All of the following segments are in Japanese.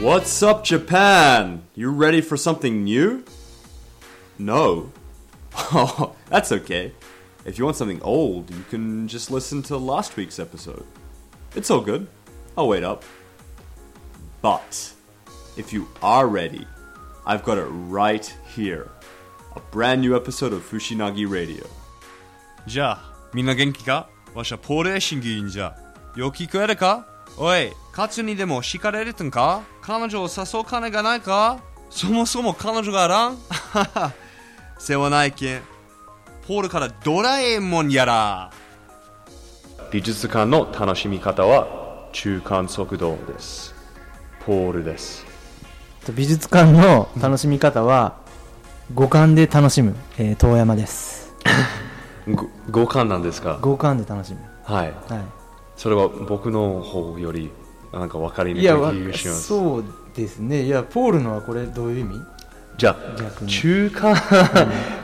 What's up, Japan? You ready for something new? No. Oh, that's okay. If you want something old, you can just listen to last week's episode. It's all good. I'll wait up. But if you are ready, I've got it right here. A brand new episode of Fushinagi Radio. じゃあ、みんな元気かわしはポール・エシンギーんじゃ。よく聞こえるかおい、 カツにでも敷かれるんか？彼女を誘う金がないか？そもそも彼女があらん？世話ないけん。ポールからドラえもんやら。美術館の楽しみ方は中間速度です。ポールです。美術館の楽しみ方は五感で楽しむ、えー遠山です ご五感なんですか？五感で楽しむはい。はそれは僕の方よりなんか分かりにくい気がします。そうですね。いやポールのはこれどういう意味？じゃあ中間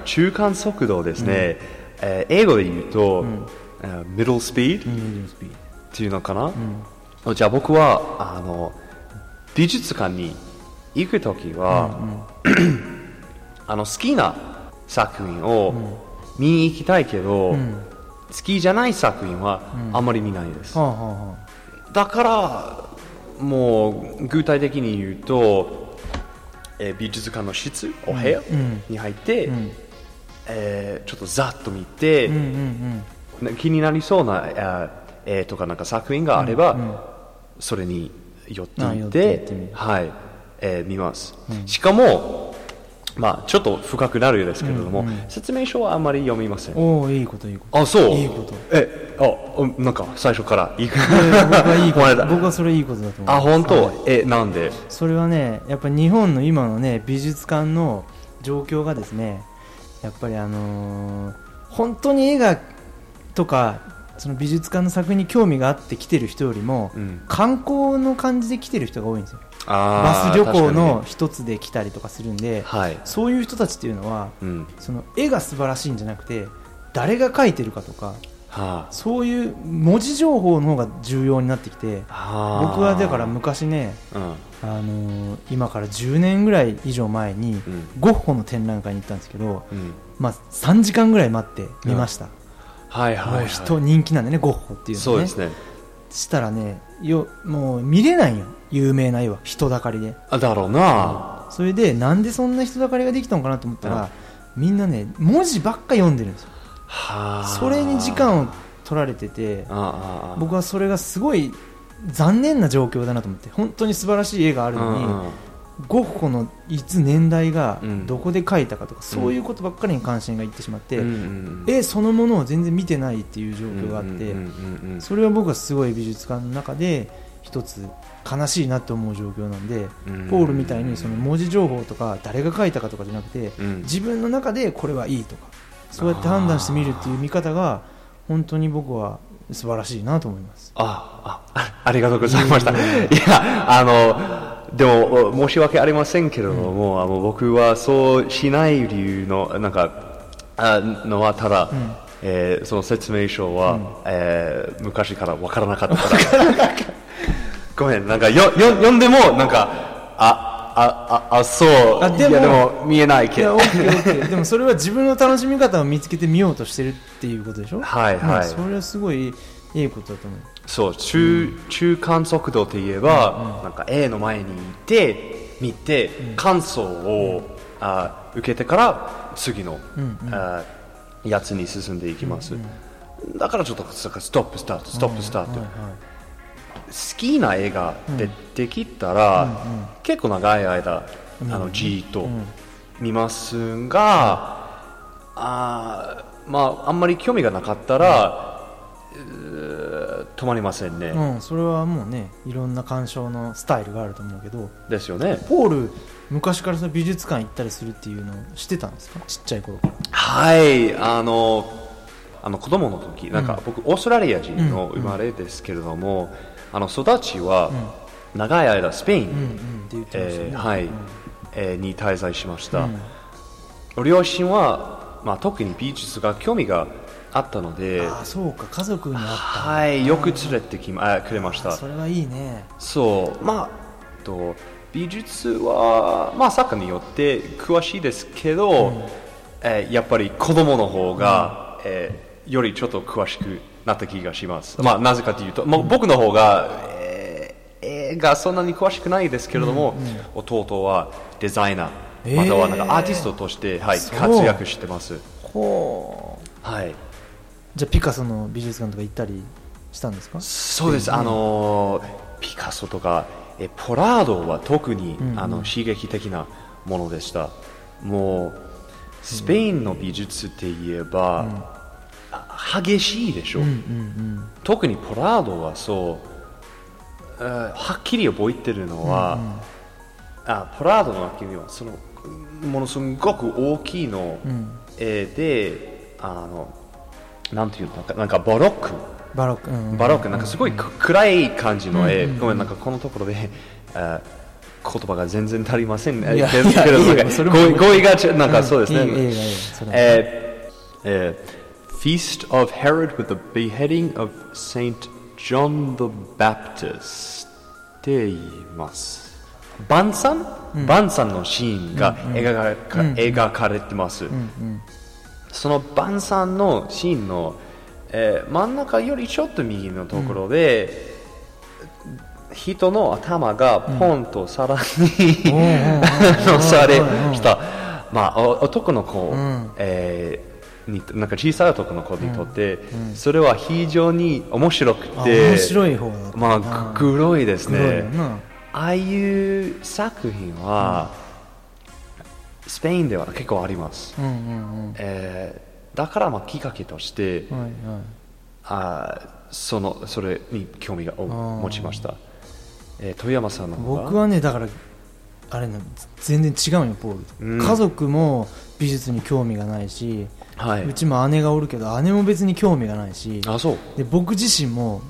中間速度ですね、えー英語で言うと、えー middle speed っていうのかな、じゃあ僕はあの美術館に行く時は、あの好きな作品を見に行きたいけど、好きじゃない作品はあんまり見ないです、ドはあはあはだからもう具体的に言うと、えー美術館の室お部屋に入って、えーちょっとざっと見て、あうんうん。な気になりそうなあ絵とかなんか作品があれば、それに寄ってあ寄みっててってはいえー見ます、しかも、まあ、ちょっと深くなるようですけれども、説明書はあんまり読みません。おおいいこといいこと。あそう。いいこと。えあうんなんか最初からいい 僕はそれいいことだと思うあ本当、はい。えなんで？それはねやっぱ日本の今のね美術館の状況がですねやっぱりあのー本当に絵画とかその美術館の作品に興味があって来てる人よりも、うん。観光の感じで来てる人が多いんですよ。バス旅行のに一つで来たりとかするんで、はい、そういう人たちっていうのはうん。その絵が素晴らしいんじゃなくて誰が描いてるかとかはそういう文字情報の方が重要になってきてあはあ僕はだから昔ねうん。あのー今から10年ぐらい以上前に、ん。ゴッホの展覧会に行ったんですけど、うん。まあ、3時間ぐらい待って見ました、はいはい、はい、もう人人気なんでねゴッホっていうのはね。そうですね。したらねよもう見れないよ有名な絵は。人だかりで。あだろうな、それでなんでそんな人だかりができたのかなと思ったら、みんなね文字ばっか読んでるんですよ。はあそれに時間を取られてて僕はそれがすごい残念な状況だなと思って本当に素晴らしい絵があるのに、うんうん。ゴッホのいつ年代がうん。どこで描いたかとか、そういうことばっかりに関心がいってしまって、うんうん絵そのものを全然見てないっていう状況があって、うんうんうんうん。それは僕はすごい美術館の中で一つ悲しいなって思う状況なんで、うん。ポールみたいにその文字情報とか誰が書いたかとかじゃなくて、うん。自分の中でこれはいいとかそうやって判断してみるっていう見方が本当に僕は素晴らしいなと思います。あああ ありがとうございました。いや、あの、でも、お申し訳ありませんけれども、あの僕はそうしない理由の、なんか、あのはただ、えーその説明書は、えー昔からわからなかったから。ごめん、なんかよよ読んでも、なんか、あ、あ、あ、あそう。あでもいやでも見えないけど。でもそれは自分の楽しみ方を見つけてみようとしてるっていうことでしょ？はいはい。まあそれはすごいいいことだと思う。そう中中間速度といえば、なんか A の前にいて見て、感想を、あ受けてから次の、あやつに進んでいきます、だからちょっとストップスタートストップスタート、好きな映画出てきたら、結構長い間、あのじーっと見ますが、あーまああんまり興味がなかったら、止まりませんね、うん、それはもうね、いろんな鑑賞のスタイルがあると思うけど、ですよね。ポール、昔からその美術館行ったりするっていうのを知ってたんですか？ちっちゃい頃から。はいあのあの子供の時なんか僕オーストラリア人の生まれですけれども、あの育ちは長い間スペイン、に滞在しました、両親は、まあ、特に美術が興味があったのでああ、そうか、家族にあった。はいよく連れてきまあくれました。それはいいね。そう。まあと美術は、まあ、作家によって詳しいですけど、えーやっぱり子供の方が、えーよりちょっと詳しくなった気がします、まあ、なぜかというと、まあ、僕の方が、えー映画そんなに詳しくないですけれども、弟はデザイナえー。ーまたはなんかアーティストとして、はい、活躍してます、ほう。はい、じゃあピカソの美術館とか行ったりしたんですか？そうです、あのピカソとかえポラードは特に、んうん。あの刺激的なものでした。もうスペインの美術って言えば、あ激しいでしょ、うんうん特にポラードはそう。えーはっきり覚えてるのは、あポラードの中にはそのものすごく大きいのうん。うん絵で、あのなんていうのなんかなんかバロック。バロック、うんうん。バロックなんかすごいく暗い感じの絵、うんうん。うんごめんなんかこのところで、あ言葉が全然足りませんね。いや いやいいよそれも語彙がなんかそうですね、えーえー Feast of Herod with the beheading of Saint John the Baptist って言います。晩餐、晩餐のシーンが描か,、描かれてます、うんうんその晩餐のシーンの、えー真ん中よりちょっと右のところで、人の頭がポンと皿に、乗されした、まあ、お男の子、ん。えーになんか小さい男の子にとって、それは非常に面白くあて面白い方まあ、ぐ黒いですね。な。ああいう作品は、スペインでは結構あります、うんうんえーだからまあきっかけとして、うんはいはい。あーそのそれに興味が持ちました、えー富山さんの僕はねだからあれね全然違うんよポール家族も美術に興味がないし、はい。うちも姉がおるけど姉も別に興味がないしあそう。で僕自身も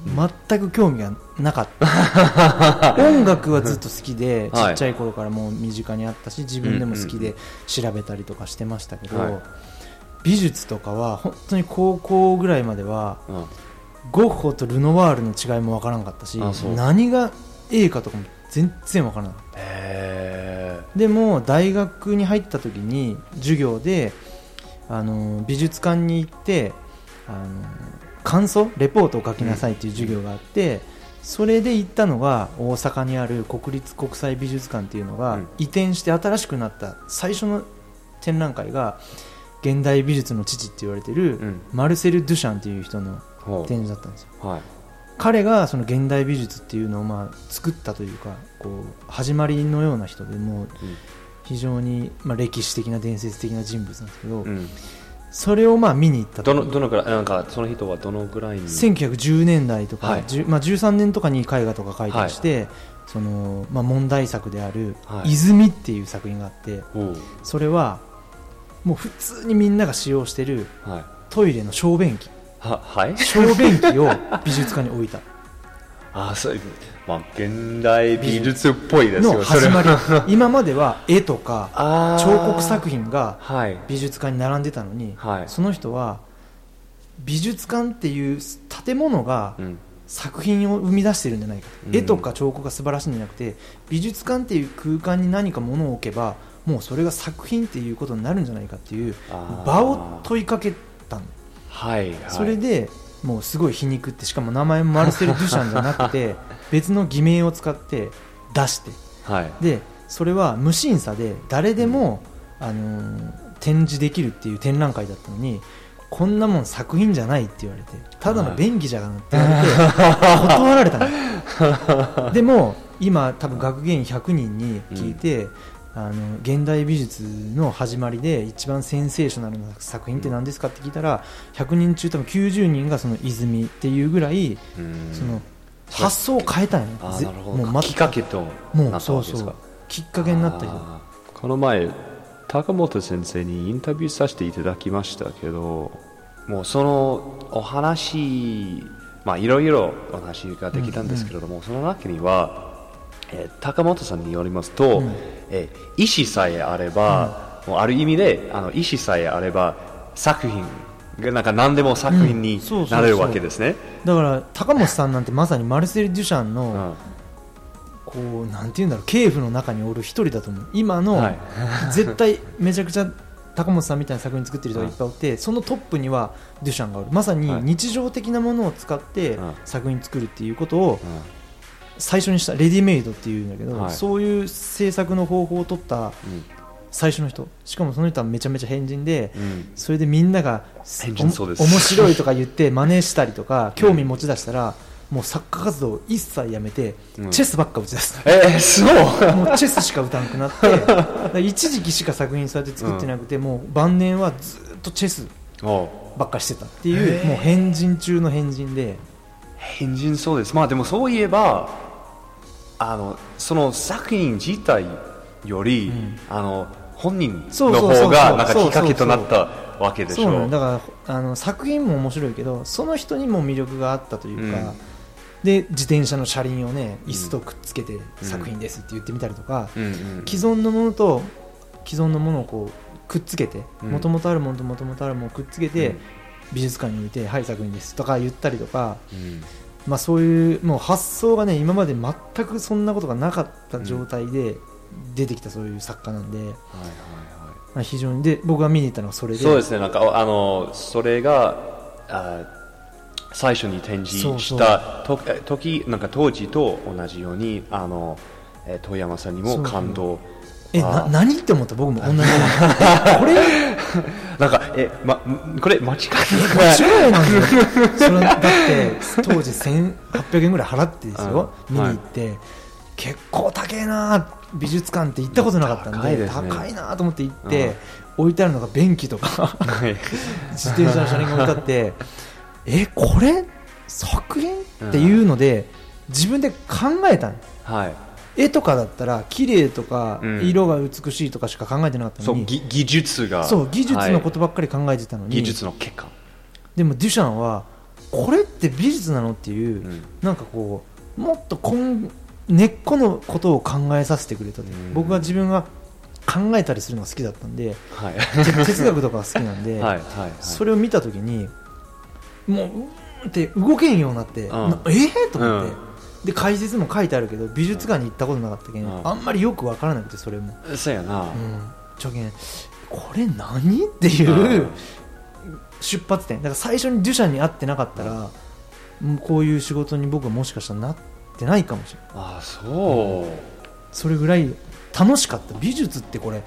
全く興味がなかった。音楽はずっと好きでい。っちゃい頃からもう身近にあったし自分でも好きで調べたりとかしてましたけど、はい。美術とかは本当に高校ぐらいまではうん。ゴッホとルノワールの違いもわからんかったし何が A かとかも全然わからなかった。へでも大学に入った時に授業であの美術館に行ってあの感想レポートを書きなさいっていう授業があって、それで行ったのが大阪にある国立国際美術館っていうのがうん。移転して新しくなった最初の展覧会が現代美術の父って言われてるうん。マルセル・ドゥシャンっていう人の展示だったんですよ。はい。彼がその現代美術っていうのをまあ作ったというかこう始まりのような人でもう非常にまあ歴史的な伝説的な人物なんですけど、うん。それをまあ見に行ったとどのどのくらいなんかその人はどのぐらいに？1910年代とか、はい。10まあ、13年とかに絵画とか描いたりして、そのまあ、問題作である「はい。泉」っていう作品があってほう。それはもう普通にみんなが使用してるはい。トイレの小便器。ははい？小便器を美術館に置いた あそうまあ現代美術っぽいですよの始まり。今までは絵とか彫刻作品がはい。美術館に並んでたのに、はい。その人は美術館っていう建物がうん。作品を生み出してるんじゃないか。と、うん。絵とか彫刻が素晴らしいんじゃなくて美術館っていう空間に何か物を置けばもうそれが作品っていうことになるんじゃないかっていう場を問いかけたの、はいはい。それでもうすごい皮肉ってしかも名前もマルセル・デュシャンじゃなくて 別の偽名を使って出して。はい。でそれは無審査で誰でも、あのー展示できるっていう展覧会だったのにこんなもん作品じゃないって言われてただの便宜じゃがなって言われて断られたの。でも今多分学芸員100人に聞いて、あの現代美術の始まりで一番センセーショナルな作品って何ですかって聞いたら100人中多分90人がその泉っていうぐらいうん。その発想を変えたんよねぜあーなるほど。もうきっかけともうなうそうわけですか。きっかけになった人。この前高本先生にインタビューさせていただきましたけどもうそのお話まあいろいろお話ができたんですけれども、その中には、えー高本さんによりますと、うん。えー意思さえあれば、もうある意味であの意思さえあれば作品がなんか何でも作品になれるわけですね。だから高本さんなんてまさにマルセル・デュシャンの、うん。ここうなんていうんだろう系譜の中におる一人だと思う。今の、はい。絶対めちゃくちゃ高本さんみたいな作品作ってる人がいっぱいおって、そのトップにはデュシャンがおる。まさにはい。日常的なものを使ってうん。作品作るっていうことをうん最初にしたレディメイドっていうんだけど、はい。そういう制作の方法を取った最初の人。しかもその人はめちゃめちゃ変人でうん。うんそれでみんなが変人そうです。お面白いとか言って真似したりとか興味持ち出したら、もう作家活動を一切やめて、うん。チェスばっか打ち出すえー、そうもうチェスしか打たなくなって。一時期しか作品そうやって作ってなくて、もう晩年はずっとチェスおばっかりしてたっていう、もう変人中の変人で。変人そうです。まあでもそういえばあのその作品自体より、あの本人の方がなんかきっかけとなったわけでしそうだからあの作品も面白いけどその人にも魅力があったというか、うん。で自転車の車輪をね椅子とくっつけて作品ですって言ってみたりとか、うん。うん既存のものと既存のものをこうくっつけてうん。もともとあるものともともとあるものをくっつけて、うん。美術館に置いて「はい作品です」とか言ったりとか、うんまあ、そういうもう発想がね今まで全くそんなことがなかった状態で出てきたそういう作家なんで、はいはいはい。まあ、非常にで僕が見に行ったのはそれで。そうですね。なんかあのそれがあ最初に展示した時なんか当時と同じようにあのえ遠山さんにも感動えあな何って思った？僕も同じ。これ なんかえ、ま、これ間違い間違いな？んですよそれだって当時1800円ぐらい払ってですよ、うん。見に行って、結構高えな美術館って行ったことなかったんで高いね。高いなと思って行って、置いてあるのが便器とか はい。自転車の車輪が置いてあってえこれ？作品っていうので自分で考えたの。はい絵とかだったら綺麗とかうん。色が美しいとかしか考えてなかったのに、そうぎ技術が。そう技術のこはとばっかり考えてたのに、い。技術の結果。でもデュシャンはこれって美術なのっていう、うん。なんかこうもっと根根っこのことを考えさせてくれたとう。ん。僕が自分が考えたりするのが好きだったんではい。て哲学とかが好きなんで、はいはいはい。それを見た時にもううーんって動けんようになって、ん。なえー、と思って、うんで解説も書いてあるけど美術館に行ったことなかったけん、うん。あんまりよく分からなくてそれも、そうやな、うん、ちょけんこれ何？っていう、うん。出発点。だから最初にデュシャンに会ってなかったら、もうこういう仕事に僕はもしかしたらなってないかもしれないあそう、それぐらい楽しかった。美術ってこれ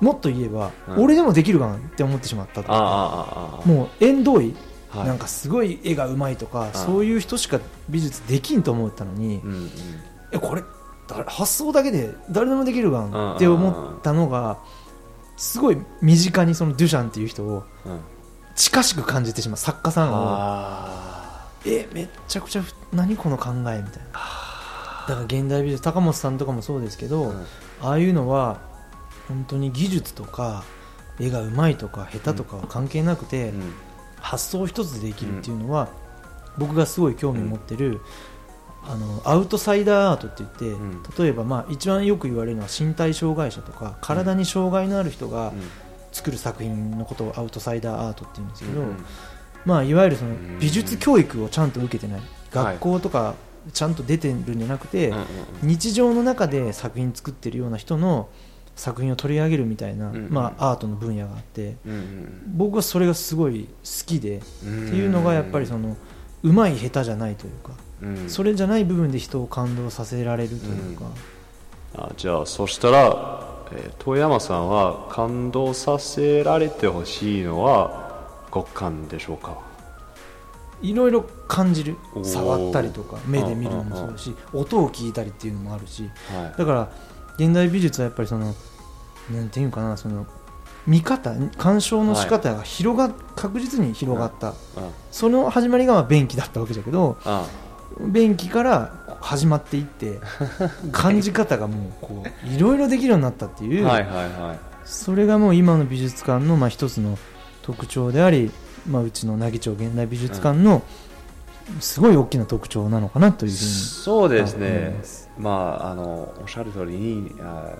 もっと言えば、うん。俺でもできるかなって思ってしまったとあああああ。もう縁遠い、はい。なんかすごい絵がうまいとか、あそういう人しか美術できんと思ったのに、うんうん。えこれ誰発想だけで誰でもできるがんって思ったのがすごい身近にそのデュシャンっていう人をうん。近しく感じてしまう作家さんをあえめっちゃくちゃふ何この考えみたいな。だから現代美術高本さんとかもそうですけど、うん。ああいうのは本当に技術とか絵がうまいとか下手とかは関係なくて、うん発想一つでできるっていうのは、僕がすごい興味持ってる、あのアウトサイダーアートって言って、ん。例えば、まあ、一番よく言われるのは身体障害者とか体に障害のある人がうん。作る作品のことをアウトサイダーアートって言うんですけど、うんまあ、いわゆるそのん。美術教育をちゃんと受けてない、はい学校とかちゃんと出てるんじゃなくて、うんうん。日常の中で作品作ってるような人の作品を取り上げるみたいな、うんまあ、アートの分野があってうんうん僕はそれがすごい好きで、うんっていうのがやっぱりそのうまい下手じゃないというか、うん。それじゃない部分で人を感動させられるというか、あじゃあそしたら、えー遠山さんは感動させられてほしいのは極感でしょうか？いろいろ感じる。触ったりとか目で見るのもそうだし音を聞いたりっていうのもあるし。はい。だから現代美術はやっぱりそのなんていうかなその見方鑑賞の仕方が広が、確実に広がった、うん。その始まりがまあ便器だったわけだけどあ便器から始まっていって 感じ方がもうこういろいろできるようになったっていう、はいはいはい。それがもう今の美術館のまあ一つの特徴であり、まあ、うちの奈義町現代美術館のすごい大きな特徴なのかなというふうにそうですね。まああのおっしゃる通りにあ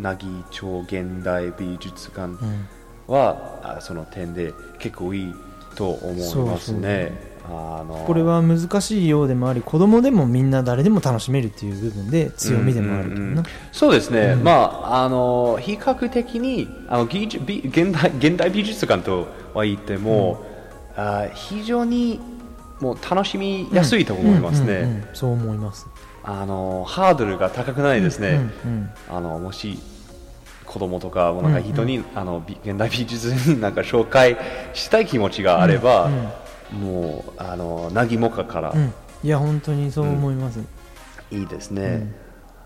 奈義町現代美術館うん。はあその点で結構いいと思いますね。あのこれは難しいようでもあり子供でもみんな誰でも楽しめるっていう部分で強みでもあるというな、そうですね、うん。まああの比較的にあの技術美現代現代美術館とは言っても、あ非常にもう楽しみやすいと思いますね、うんうんうんそう思います。あのハードルが高くないですね、うんうん。あのもし子供とかもなんか人に、あの美現代美術になんか紹介したい気持ちがあれば、うんもうあの何もかからうん。いや本当にそう思います、いいですね、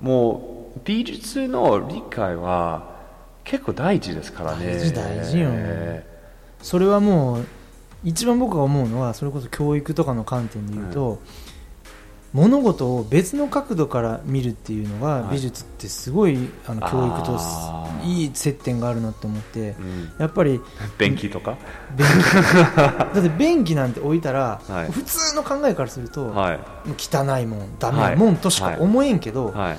もう美術の理解は結構大事ですからね。大事大事よ。それはもう一番僕が思うのはそれこそ教育とかの観点で言うと、物事を別の角度から見るっていうのがはい。美術ってすごいあの教育といい接点があるなって思って。うん。やっぱり便器とか？便器。だって便器なんて置いたら、はい。普通の考えからすると、汚いもんダメもんとしか思えんけど、はい。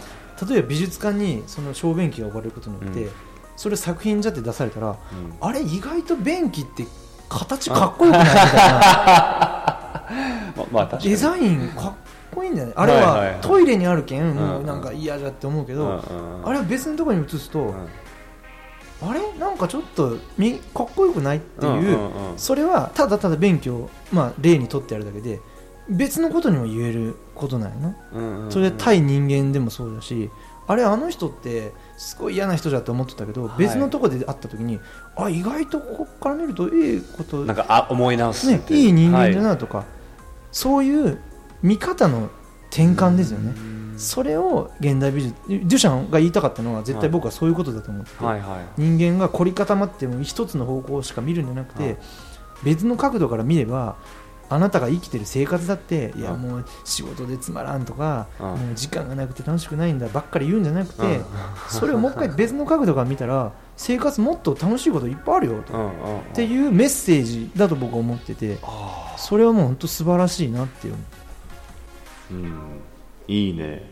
例えば美術館にその小便器が置かれることによって、うん。それ作品じゃって出されたら、うん。あれ意外と便器って形かっこよくないみたいな。ま まあ確かに。デザインかっこいいんだよね。あれはトイレにあるけん、うんもうなんか嫌じゃって思うけど、うんうん。あれは別のところに移すと、うん。あれ？なんかちょっとみかっこよくないっていう,、うんうんうん。それはただただ便器を、まあ、例にとってやるだけで別のことにも言えることなんやな。うんうんうん。それで対人間でもそうだしあれあの人ってすごい嫌な人だって思ってたけど、はい。別のところで会った時にあ意外とここから見るといいことなんかあ思い直すっね、ていい人間だはなとか、そういう見方の転換ですよね、それを現代美術デュシャンが言いたかったのは絶対僕はそういうことだと思ってて、はいはい。人間が凝り固まっても一つの方向しか見るんじゃなくて、はい。別の角度から見ればあなたが生きてる生活だっていやうん。もう仕事でつまらんとか、うん。もう時間がなくて楽しくないんだばっかり言うんじゃなくて、うん。それをもう一回別の角度から見たら生活もっと楽しいこといっぱいあるよと、っていうメッセージだと僕は思っててあそれはもう本当素晴らしいなっていう。ーうん。いいね。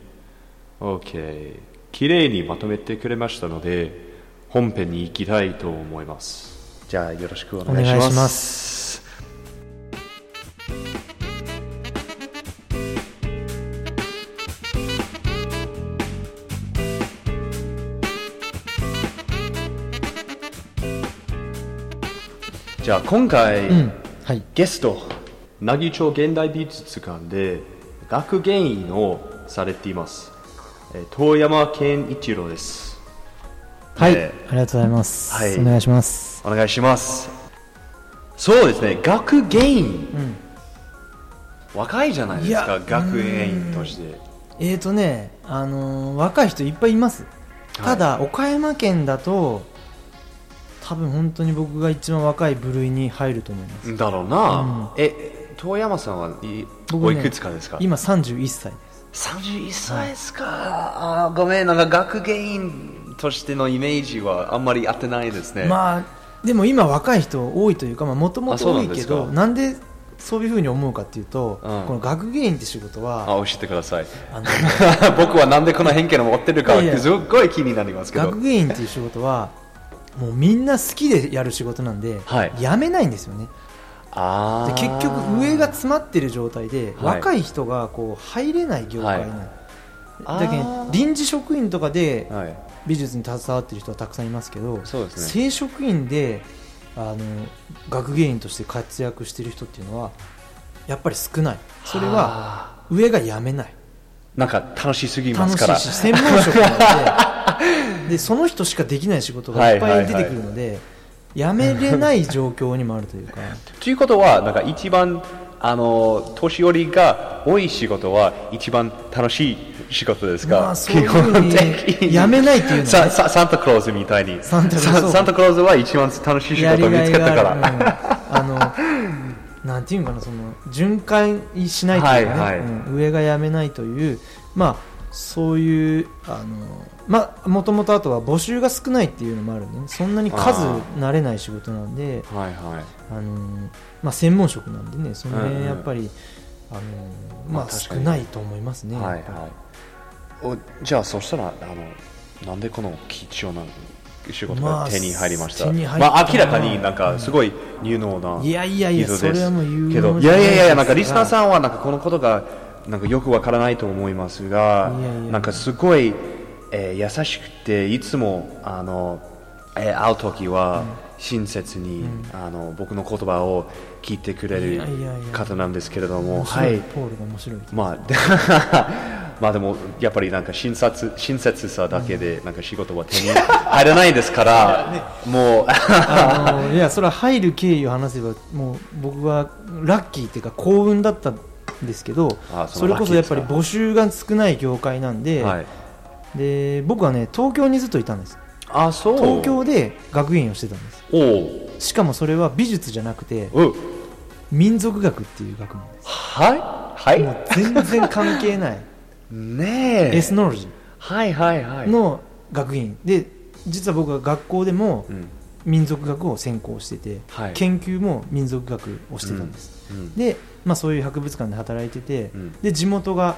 OK 綺麗にまとめてくれましたので本編に行きたいと思います。じゃあよろしくお願いしますじゃあ今回、うん。はい。ゲスト奈義町現代美術館で学芸員をされています。えー遠山健一郎です。はい、えありがとうございます、はい。お願いします。お願いします。そうですね。学芸員。うん。若いじゃないですか学芸員として。えーとね、あのー若い人いっぱいいます、ただ岡山県だと多分本当に僕が一番若い部類に入ると思います。だろうな、え遠山さんはい僕ねおいくつかですか？今31歳です。31歳ですか、あーごめんなんか学芸員としてのイメージはあんまり合ってないですね、まあでも今若い人多いというかもともと多ないけどなんでそういうふうに思うかっていうと、うん。この学芸員って仕事はあ教えてください。僕はなんでこの偏見を持ってるかいやいや。すっごい気になりますけど。学芸員っていう仕事はもうみんな好きでやる仕事なんで、はい。辞めないんですよね。あー。で結局上が詰まってる状態で、はい。若い人がこう入れない業界になる、あーだけど臨時職員とかではい。美術に携わってる人はたくさんいますけどそうですね。正職員であの学芸員として活躍してる人っていうのはやっぱり少ない。それはは上が辞めない。なんか楽しすぎますから。専門職なので でその人しかできない仕事がいっぱい出てくるので、辞めれない状況にもあるというか。ということはなんか一番あの年寄りが多い仕事は一番楽しい仕事ですか、まあ基本的に辞めないっていうのはね。ささサンタクローズみたいに。サンタクローズは一番楽しい仕事を見つけたから、ある、うん。あのなんていうのかなその循環しないというかね、はいはい。うん。上が辞めないというまあそういうあのまあもともとあとは募集が少ないっていうのもあるんでね。そんなに数あ慣れない仕事なんではいはい。あのまあ専門職なんでね。そのうんうん辺やっぱり、あのまあ少まあ確かに。ないと思いますね、はいはい。おじゃあそしたらあのなんでこの貴重な仕事まあが手に入りました、手に入ったまあ、明らかになんかすごい有能ないやいやいや人ですそれはもう有能けどいやいやいやなんかリスナーさんはなんかこのことがなんかよくわからないと思いますがなんかすごい、えー優しくていつもあの、えー会う時は親切に、あの僕の言葉を聞いてくれる方なんですけれどもはい。い。ポールが面白いまあで まあでもやっぱりなんか親切親切さだけでなんか仕事は手に入らないですから、もう。あのいやそれは入る経緯を話せばもう僕はラッキーっていうか幸運だったんですけどあそそれこそやっぱり募集が少ない業界なんで,、はい、で僕はね東京にずっといたんです。あそう。東京で学芸員をしてたんです。しかもそれは美術じゃなくて民族学っていう学問です。はい？はい？もう全然関係ない。ねえ。エスノロジはいはいはい。ーの学芸員。で実は僕は学校でもうん。民族学を専攻してて、はい。研究も民族学をしてたんです、うんで、まあ、そういう博物館で働いてて、うん。で地元が、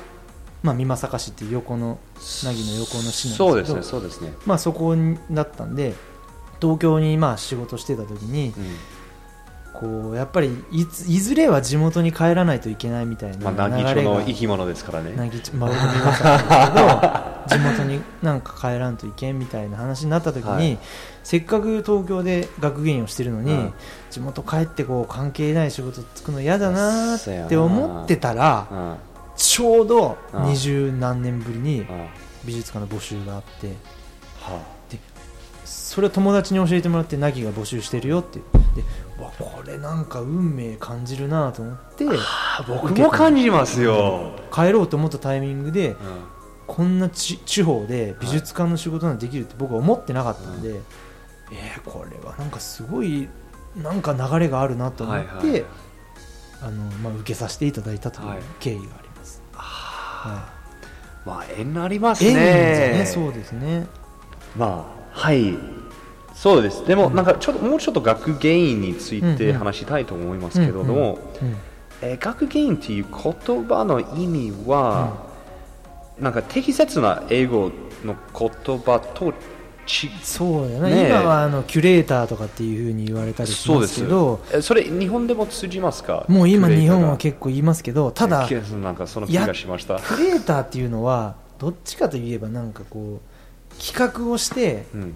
まあ、美作市っていう横の凪の横の市なんですけどそうですねまあ、そこにだったんで東京にまあ仕事してた時にうん。こうやっぱりいついずれは地元に帰らないといけないみたいまあ、な流奈義町れがの生き物ですからね。凪町まあ美作なんですけど 地元になんか帰らんといけんみたいな話になった時に、はい。せっかく東京で学芸員をしてるのに、うん。地元帰ってこう関係ない仕事つくの嫌だなって思ってたらうん。うんちょうどうん。二十何年ぶりには美術館の募集があってあ。それを友達に教えてもらって凪が募集してるよって。でこれなんか運命感じるなと思って僕も感じますよ、帰ろうと思ったタイミングでうんこんなち地方で美術館の仕事なんてできるって僕は思ってなかったんで、えーこれはなんかすごいなんか流れがあるなと思って、はいはい。あのまあ、受けさせていただいたというはい経緯があります、はまあ縁ありますね。ね。そうですね。まあはい。そうです。でも、うん。なんかちょっともうちょっと学芸員について話したいと思いますけれども、うんえー学芸員っていう言葉の意味は、なんか適切な英語の言葉とちそうやな、ね。え。今はあのキュレーターとかっていうふうに言われたりしますすけどえそれ日本でも通じますか？もう今日本は結構言いますけどただえなんかその気がしました。クリエイターっていうのはどっちかといえばなんかこう企画をしてうん。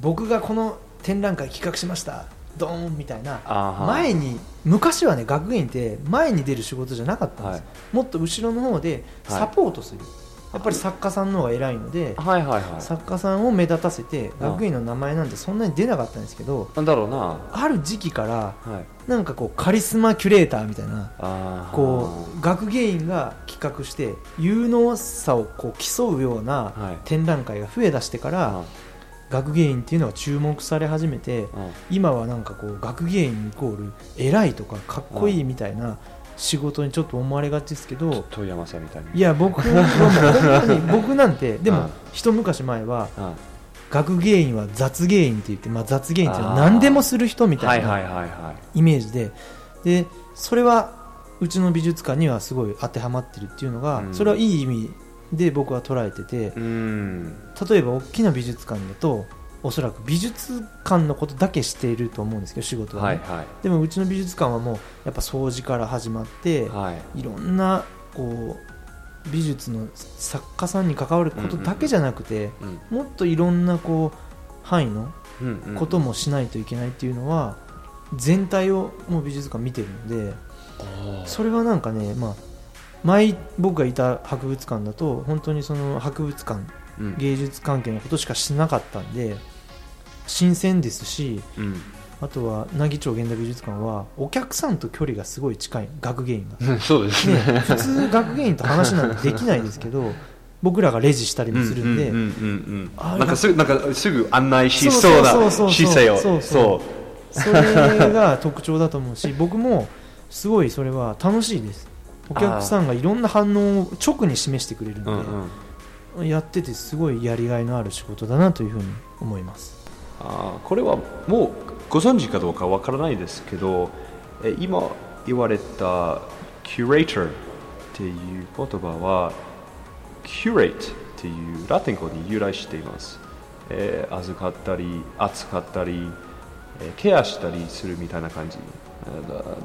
僕がこの展覧会企画しました。ドーンみたいな。前に昔はね学芸員って前に出る仕事じゃなかったんです。よ、もっと後ろの方でサポートする、やっぱり作家さんの方が偉いのではいはいはい。作家さんを目立たせてあ学芸員の名前なんてそんなに出なかったんですけどなんだろうな。ある時期からはい。なんかこうカリスマキュレーターみたいなこう学芸員が企画して有能さをこう競うようなはい。展覧会が増えだしてから学芸員っていうのが注目され始めて今はなんかこう学芸員イコール偉いとかかっこいいみたいな仕事にちょっと思われがちですけど遠山さんみたいに。いや僕はもう本当に 僕なんてでもうん。一昔前はうん。学芸員は雑芸員って言って、まあ、雑芸員っていうのは何でもする人みたいなはいはいはいはい。イメージででそれはうちの美術館にはすごい当てはまってるっていうのが、うん。それはいい意味で僕は捉えててうん。例えば大きな美術館だとおそらく美術館のことだけしていると思うんですけど仕事は、ね。はいはでもうちの美術館はもうやっぱ掃除から始まって、いはい。い、ろんなこう美術の作家さんに関わることだけじゃなくて、うんもっといろんなこう範囲のうんうん。こともしないといけないっていうのは全体をもう美術館見てるのでそれはなんかね、まあ、前僕がいた博物館だと本当にその博物館うん芸術関係のことしかしなかったんで新鮮ですしうん。あとは奈義町現代美術館はお客さんと距離がすごい近い学芸員が、うんそうですね。ね、普通学芸員と話なんてできないですけど 僕らがレジしたりもするんで、なんかすぐなんかすぐ案内しそうそうなそうそうそう。姿勢を。そう。そう。それが特徴だと思うし 僕もすごいそれは楽しいです。お客さんがいろんな反応を直に示してくれるんで、うんうんやっててすごいやりがいのある仕事だなというふうに思います。あこれはもうご存知かどうかわからないですけど今言われた curator っていう言葉は curate っていうラテン語に由来しています。えー預かったり扱ったり、えーケアしたりするみたいな感じ。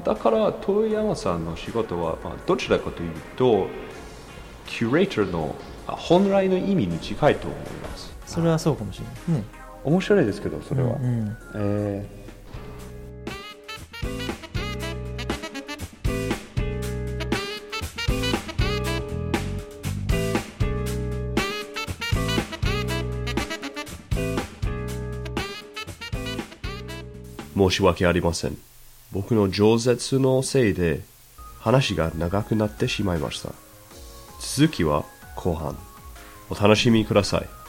だから遠山さんの仕事は、まあ、どちらかというとキュレーターの本来の意味に近いと思います。それはそうかもしれない。ね。面白いですけどそれは、うんうん。え申し訳ありません。僕の饒舌のせいで話が長くなってしまいました。続きは後半。お楽しみください。